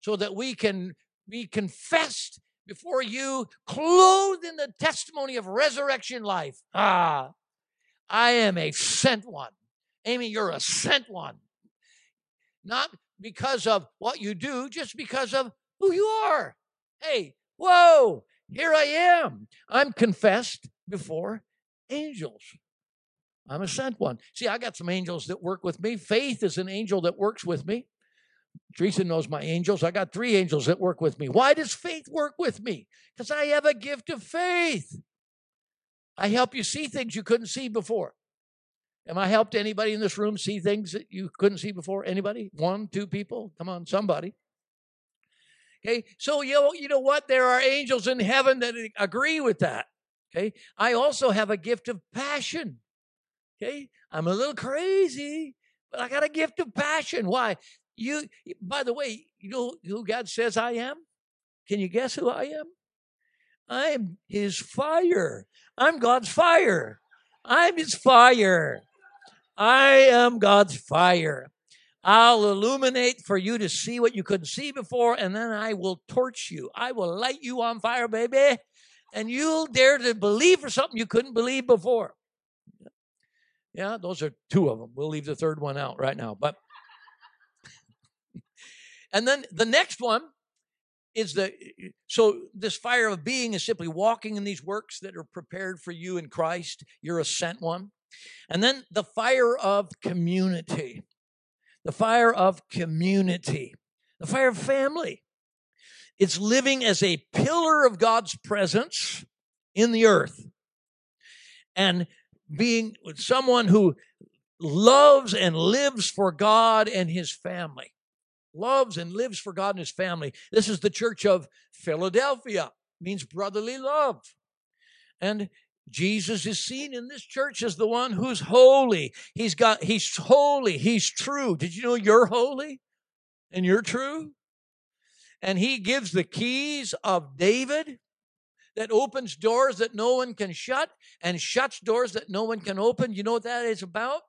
so that we can be confessed before you, clothed in the testimony of resurrection life. Ah, I am a sent one. Amy, you're a sent one. Not because of what you do, just because of who you are. Hey, whoa, here I am. I'm confessed before angels. I'm a sent one. See, I got some angels that work with me. Faith is an angel that works with me. Teresa knows my angels. I got three angels that work with me. Why does faith work with me? Because I have a gift of faith. I help you see things you couldn't see before. Am I helped anybody in this room see things that you couldn't see before? Anybody? One, two people? Come on, somebody. Okay, so you know, you know what? There are angels in heaven that agree with that. Okay, I also have a gift of passion. Okay, I'm a little crazy, but I got a gift of passion. Why? You, by the way, you know who God says I am? Can you guess who I am? I'm his fire. I'm God's fire. I'm his fire. I am God's fire. I'll illuminate for you to see what you couldn't see before, and then I will torch you. I will light you on fire, baby, and you'll dare to believe for something you couldn't believe before. Yeah, those are two of them. We'll leave the third one out right now. But and then the next one is the so this fire of being is simply walking in these works that are prepared for you in Christ. You're a sent one. And then the fire of community. The fire of community. The fire of family. It's living as a pillar of God's presence in the earth. And being someone who loves and lives for God and his family loves and lives for God and his family. This is the church of Philadelphia, means brotherly love. And Jesus is seen in this church as the one who's holy. He's got, he's holy. He's true. Did you know you're holy and you're true? And he gives the keys of David that opens doors that no one can shut and shuts doors that no one can open. You know what that is about?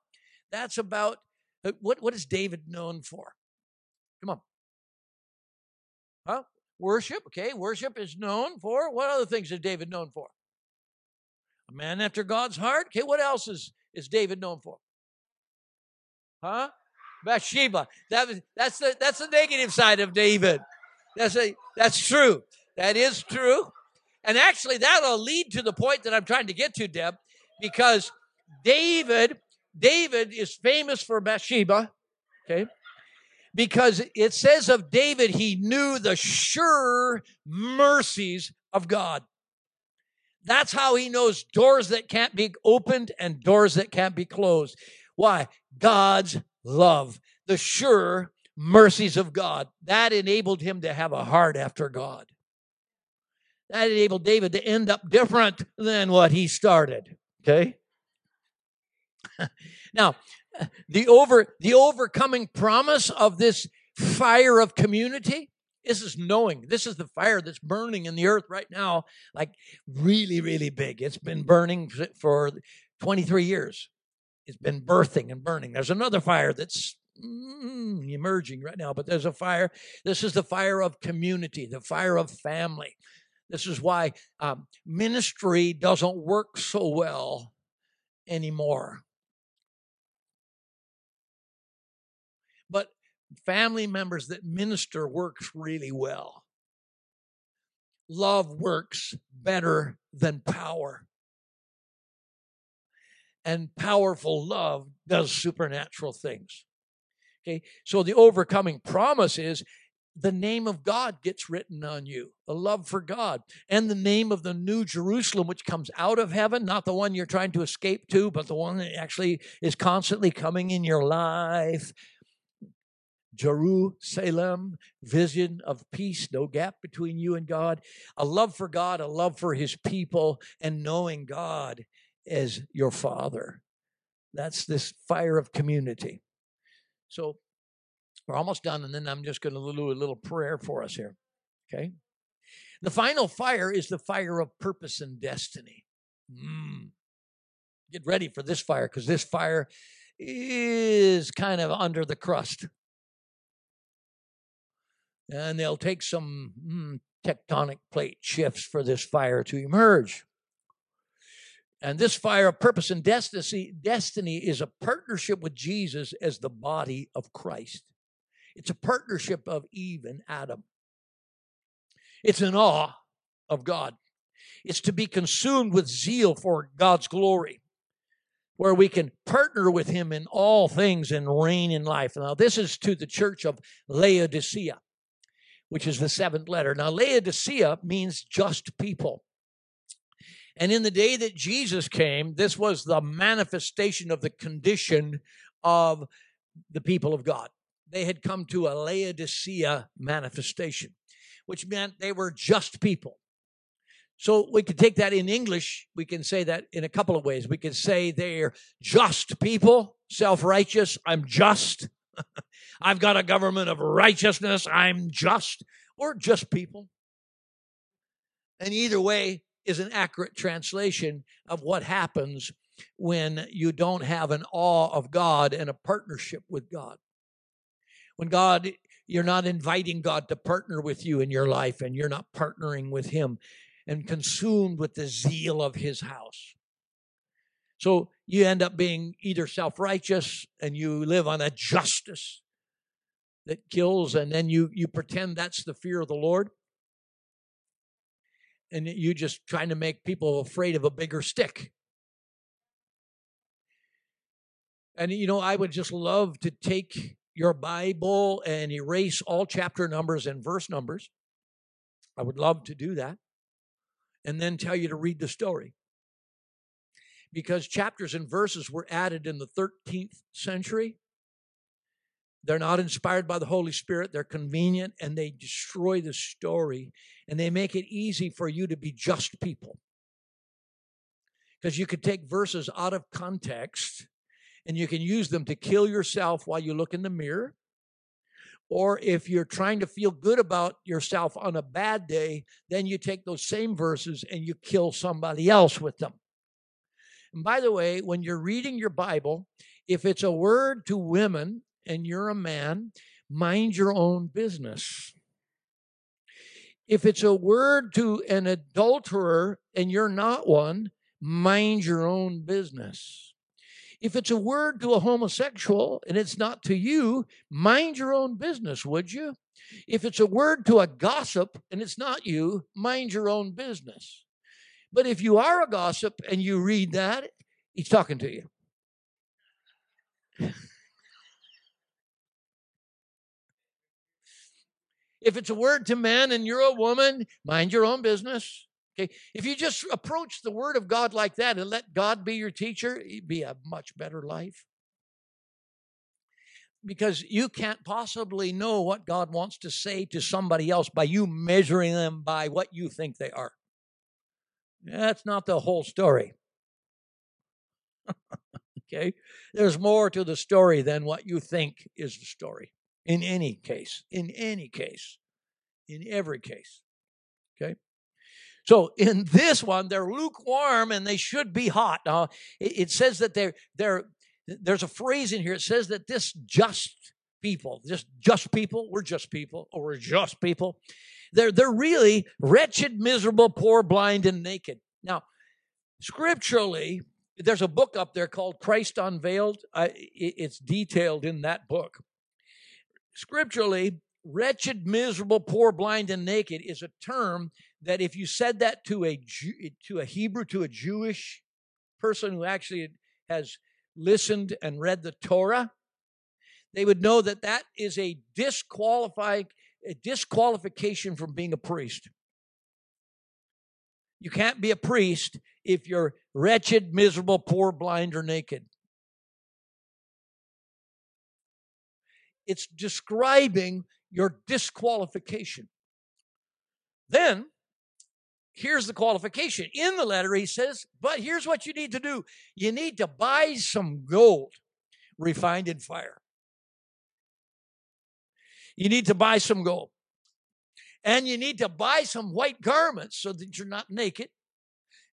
That's about uh, what, what is David known for? Come on. Huh? Worship, okay. Worship is known for. What other things is David known for? A man after God's heart. Okay, what else is, is David known for? Huh? Bathsheba. That that's the that's the negative side of David. That's a that's true. That is true. And actually that'll lead to the point that I'm trying to get to, Deb, because David, David is famous for Bathsheba. Okay because it says of David, he knew the sure mercies of God. That's how he knows doors that can't be opened and doors that can't be closed. Why? God's love, the sure mercies of God. That enabled him to have a heart after God. That enabled David to end up different than what he started. Okay? now, the over the overcoming promise of this fire of community this is knowing this is the fire that's burning in the earth right now like really really big. It's been burning for 23 years. It's been birthing and burning. There's another fire that's mm, emerging right now but there's a fire this is the fire of community the fire of family. This is why um, ministry doesn't work so well anymore family members that minister works really well. Love works better than power. And powerful love does supernatural things. Okay, so the overcoming promise is the name of God gets written on you, a love for God, and the name of the new Jerusalem, which comes out of heaven, not the one you're trying to escape to, but the one that actually is constantly coming in your life. Jerusalem, vision of peace, no gap between you and God, a love for God, a love for his people, and knowing God as your Father. That's this fire of community. So we're almost done, and then I'm just going to do a little prayer for us here. Okay? The final fire is the fire of purpose and destiny. Mm. Get ready for this fire because this fire is kind of under the crust. And they'll take some mm, tectonic plate shifts for this fire to emerge. And this fire of purpose and destiny, destiny is a partnership with Jesus as the body of Christ. It's a partnership of Eve and Adam. It's an awe of God. It's to be consumed with zeal for God's glory, where we can partner with Him in all things and reign in life. Now, this is to the church of Laodicea, which is the seventh letter. Now, Laodicea means just people. And in the day that Jesus came, this was the manifestation of the condition of the people of God. They had come to a Laodicea manifestation, which meant they were just people. So we could take that in English. We can say that in a couple of ways. We could say they're just people, self righteous. I'm just. I've got a government of righteousness. I'm just. Or just people. And either way, is an accurate translation of what happens when you don't have an awe of God and a partnership with God. When God, you're not inviting God to partner with you in your life and you're not partnering with Him and consumed with the zeal of His house. So you end up being either self righteous and you live on a justice that kills, and then you, you pretend that's the fear of the Lord and you just trying to make people afraid of a bigger stick. And you know, I would just love to take your Bible and erase all chapter numbers and verse numbers. I would love to do that. And then tell you to read the story. Because chapters and verses were added in the 13th century. They're not inspired by the Holy Spirit. They're convenient and they destroy the story and they make it easy for you to be just people. Because you could take verses out of context and you can use them to kill yourself while you look in the mirror. Or if you're trying to feel good about yourself on a bad day, then you take those same verses and you kill somebody else with them. And by the way, when you're reading your Bible, if it's a word to women and you're a man, mind your own business. If it's a word to an adulterer and you're not one, mind your own business. If it's a word to a homosexual and it's not to you, mind your own business, would you? If it's a word to a gossip and it's not you, mind your own business. But if you are a gossip and you read that, he's talking to you. If it's a word to men and you're a woman, mind your own business. Okay. If you just approach the word of God like that and let God be your teacher, it'd be a much better life. Because you can't possibly know what God wants to say to somebody else by you measuring them by what you think they are. That's not the whole story. okay? There's more to the story than what you think is the story in any case, in any case, in every case. Okay? So in this one, they're lukewarm and they should be hot. Now, it, it says that they're, they're, there's a phrase in here. It says that this just people, just just people, we're just people, or we're just people. They're, they're really wretched, miserable, poor, blind, and naked. Now, scripturally, there's a book up there called Christ Unveiled. It's detailed in that book scripturally, wretched, miserable, poor, blind, and naked is a term that if you said that to a to a Hebrew, to a Jewish person who actually has listened and read the Torah, they would know that that is a disqualifying disqualification from being a priest. You can't be a priest if you're wretched, miserable, poor, blind, or naked. It's describing your disqualification. Then, here's the qualification. In the letter, he says, but here's what you need to do you need to buy some gold refined in fire. You need to buy some gold. And you need to buy some white garments so that you're not naked.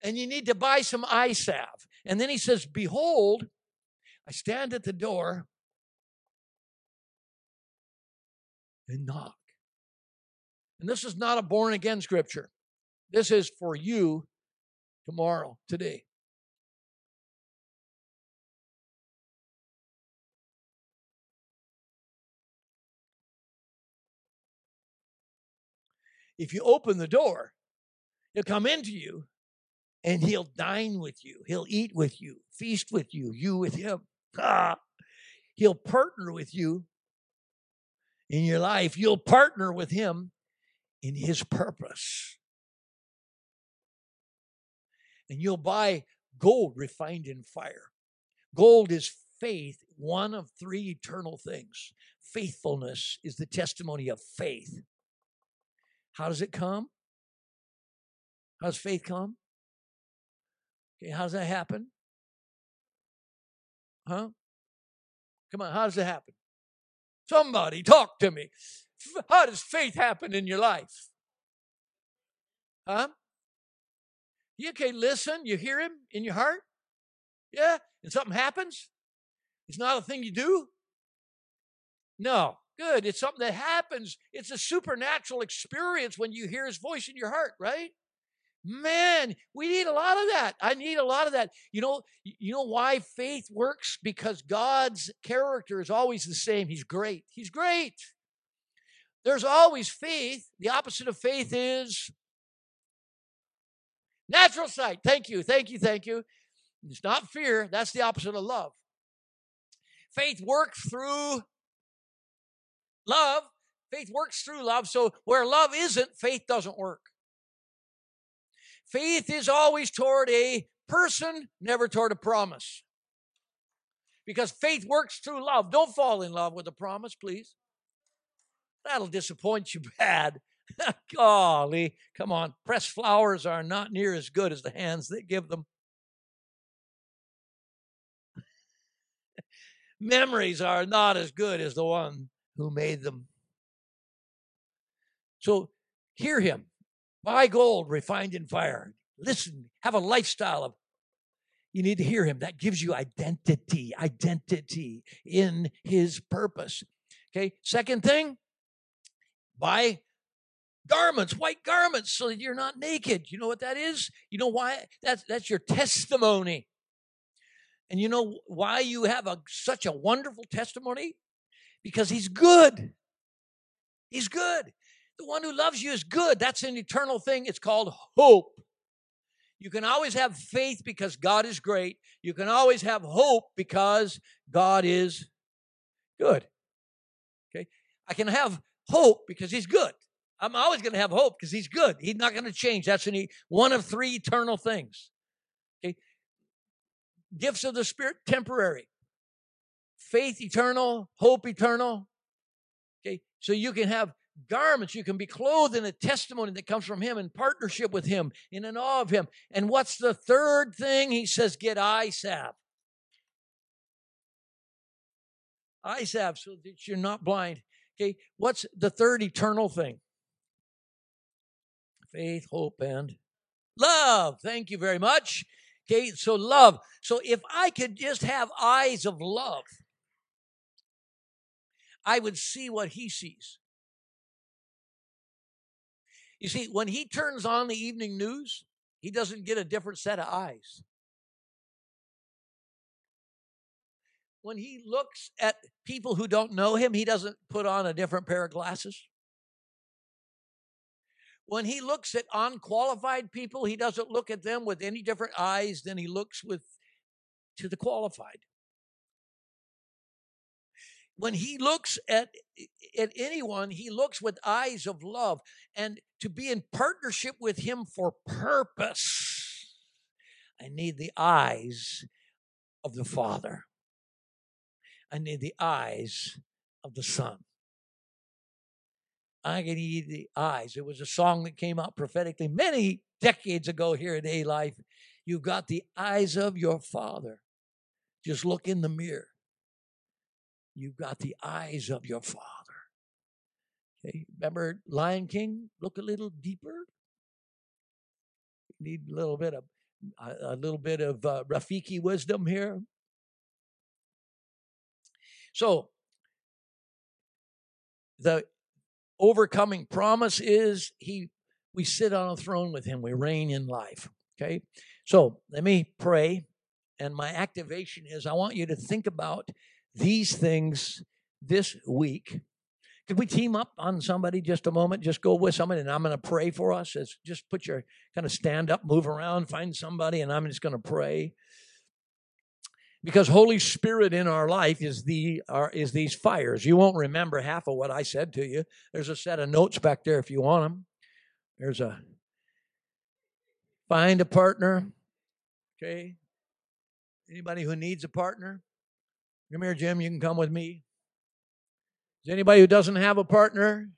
And you need to buy some eye salve. And then he says, Behold, I stand at the door and knock. And this is not a born again scripture. This is for you tomorrow, today. If you open the door, he'll come into you and he'll dine with you. He'll eat with you, feast with you, you with him. Ah, he'll partner with you in your life. You'll partner with him in his purpose. And you'll buy gold refined in fire. Gold is faith, one of three eternal things. Faithfulness is the testimony of faith. How does it come? How does faith come? Okay, how does that happen? Huh? Come on, how does it happen? Somebody talk to me. How does faith happen in your life? Huh? You okay, listen, you hear him in your heart? Yeah, and something happens? It's not a thing you do? No, good. It's something that happens. It's a supernatural experience when you hear his voice in your heart, right? Man, we need a lot of that. I need a lot of that. You know, you know why faith works? Because God's character is always the same. He's great. He's great. There's always faith. The opposite of faith is natural sight. Thank you. Thank you. Thank you. It's not fear. That's the opposite of love. Faith works through love. Faith works through love. So where love isn't, faith doesn't work. Faith is always toward a person, never toward a promise. Because faith works through love. Don't fall in love with a promise, please. That'll disappoint you bad. Golly, come on. Pressed flowers are not near as good as the hands that give them. Memories are not as good as the one who made them. So hear him. Buy gold refined in fire. Listen, have a lifestyle of you need to hear him. That gives you identity, identity in his purpose. Okay. Second thing, buy garments, white garments, so that you're not naked. You know what that is? You know why? That's that's your testimony. And you know why you have a such a wonderful testimony? Because he's good. He's good. The one who loves you is good. That's an eternal thing. It's called hope. You can always have faith because God is great. You can always have hope because God is good. Okay? I can have hope because He's good. I'm always going to have hope because He's good. He's not going to change. That's one of three eternal things. Okay? Gifts of the Spirit, temporary. Faith, eternal. Hope, eternal. Okay? So you can have garments. You can be clothed in a testimony that comes from Him in partnership with Him, in an awe of Him. And what's the third thing? He says, get. Eye salve so that you're not blind. Okay, what's the third eternal thing? Faith, hope, and love. Thank you very much. Okay, so love. So if I could just have eyes of love, I would see what he sees. You see, when he turns on the evening news, he doesn't get a different set of eyes. when he looks at people who don't know him, he doesn't put on a different pair of glasses. When he looks at unqualified people, he doesn't look at them with any different eyes than he looks with to the qualified. When he looks at, at anyone, he looks with eyes of love and to be in partnership with him for purpose. I need the eyes of the Father. I need the eyes of the Son. I need the eyes. It was a song that came out prophetically many decades ago here at ALife. You've got the eyes of your Father. Just look in the mirror. You've got the eyes of your Father. Okay, remember Lion King? Look a little deeper. Need a little bit of a, little bit of uh, Rafiki wisdom here. So, the overcoming promise is he we sit on a throne with him we reign in life okay so let me pray and my activation is i want you to think about these things this week. Could we team up on somebody just a moment? Just go with somebody and i'm going to pray for us. It's just put your kind of stand up move around find somebody and i'm just going to pray. Because holy spirit in our life is the are, is these fires. You won't remember half of what i said to you. There's a set of notes back there if you want them there's a find a partner okay? Anybody who needs a partner come here jim you can come with me is anybody who doesn't have a partner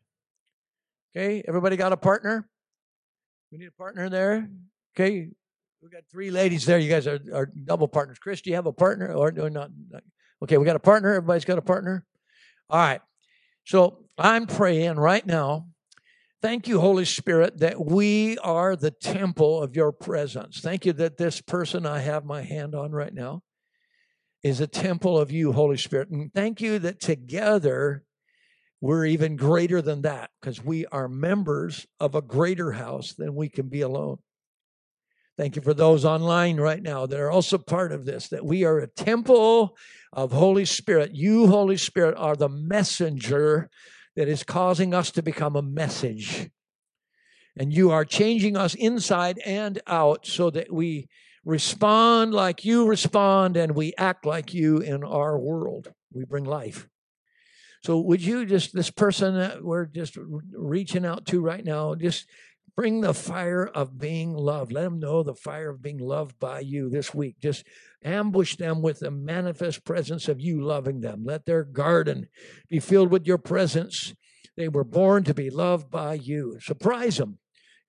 okay everybody got a partner we need a partner there okay we got three ladies there. You guys are, are double partners. Chris, do you have a partner or, or not? Okay, we got a partner. Everybody's got a partner. All right. So I'm praying right now. Thank you, Holy Spirit, that we are the temple of your presence. Thank you that this person I have my hand on right now is a temple of you, Holy Spirit. And thank you that together we're even greater than that because we are members of a greater house than we can be alone. Thank you for those online right now that are also part of this, that we are a temple of Holy Spirit. You, Holy Spirit, are the messenger that is causing us to become a message. And you are changing us inside and out so that we respond like you respond and we act like you in our world. We bring life. So, would you just, this person that we're just reaching out to right now, just Bring the fire of being loved. Let them know the fire of being loved by you this week. Just ambush them with the manifest presence of you loving them. Let their garden be filled with your presence. They were born to be loved by you. Surprise them.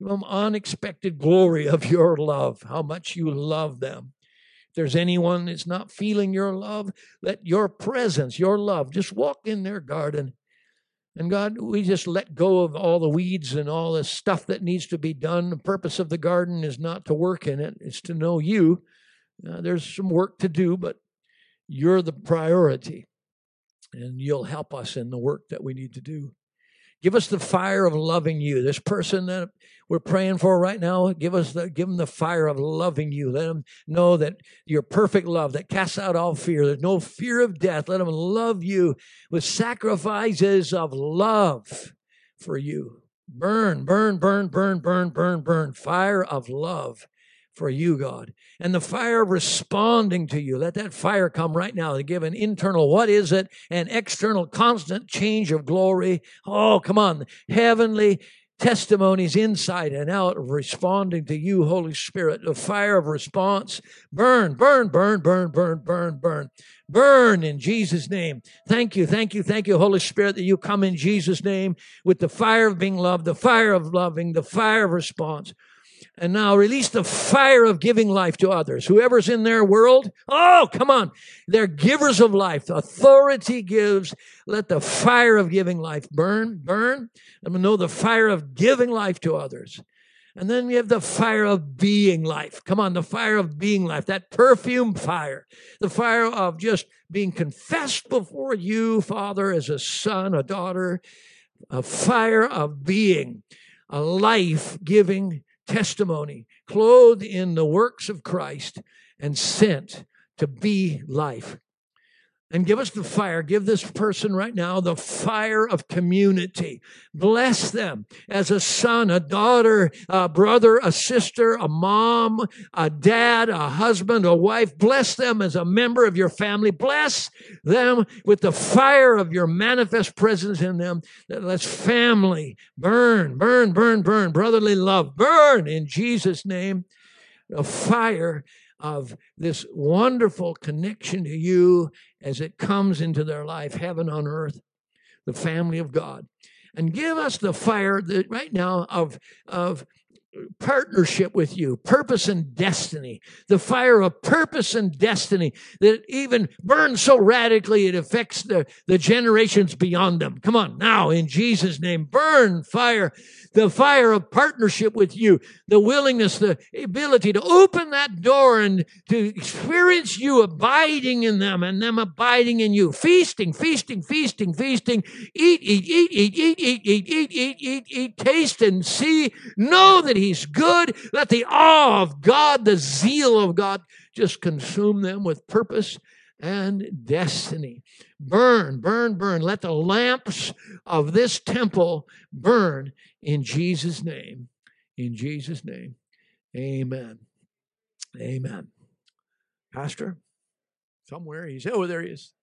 Unexpected glory of your love, how much you love them. If there's anyone that's not feeling your love, let your presence, your love, just walk in their garden and God, we just let go of all the weeds and all the stuff that needs to be done. The purpose of the garden is not to work in it, it's to know you. Uh, there's some work to do, but you're the priority. And you'll help us in the work that we need to do. Give us the fire of loving you. This person that we're praying for right now, give us the give them the fire of loving you. Let them know that your perfect love that casts out all fear. There's no fear of death. Let them love you with sacrifices of love for you. Burn, burn, burn, burn, burn, burn, burn. Fire of love for you, God. And the fire responding to you. Let that fire come right now to give an internal, what is it? An external, constant change of glory. Oh, come on. Heavenly testimonies inside and out of responding to you, Holy Spirit. The fire of response. Burn, burn, burn, burn, burn, burn, burn. Burn in Jesus' name. Thank you, thank you, thank you, Holy Spirit, that you come in Jesus' name with the fire of being loved, the fire of loving, the fire of response. And now release the fire of giving life to others. Whoever's in their world, oh, come on. They're givers of life. Authority gives. Let the fire of giving life burn, burn. And know the fire of giving life to others. And then we have the fire of being life. Come on, the fire of being life, that perfume fire, the fire of just being confessed before you, Father, as a son, a daughter, a fire of being, a life giving testimony, clothed in the works of Christ, and sent to be life. And give us the fire. Give this person right now the fire of community. Bless them as a son, a daughter, a brother, a sister, a mom, a dad, a husband, a wife. Bless them as a member of your family. Bless them with the fire of your manifest presence in them. Let's family burn, burn, burn, burn. Brotherly love burn in Jesus' name. The fire of this wonderful connection to you as it comes into their life, heaven on earth, the family of God. And give us the fire that right now of, of partnership with you, purpose and destiny, the fire of purpose and destiny that even burns so radically it affects the, the generations beyond them. Come on now, in Jesus' name, burn fire, the fire of partnership with you, the willingness, the ability to open that door and to experience you abiding in them and them abiding in you. Feasting, feasting, feasting, feasting. Eat, eat, eat, eat, eat, eat, eat, eat, eat, eat, eat, taste and see. Know that He's good. Let the awe of God, the zeal of God, just consume them with purpose and destiny. Burn, burn, burn. Let the lamps of this temple burn in Jesus' name. In Jesus' name. Amen. Amen. Pastor, somewhere he's, oh, there he is.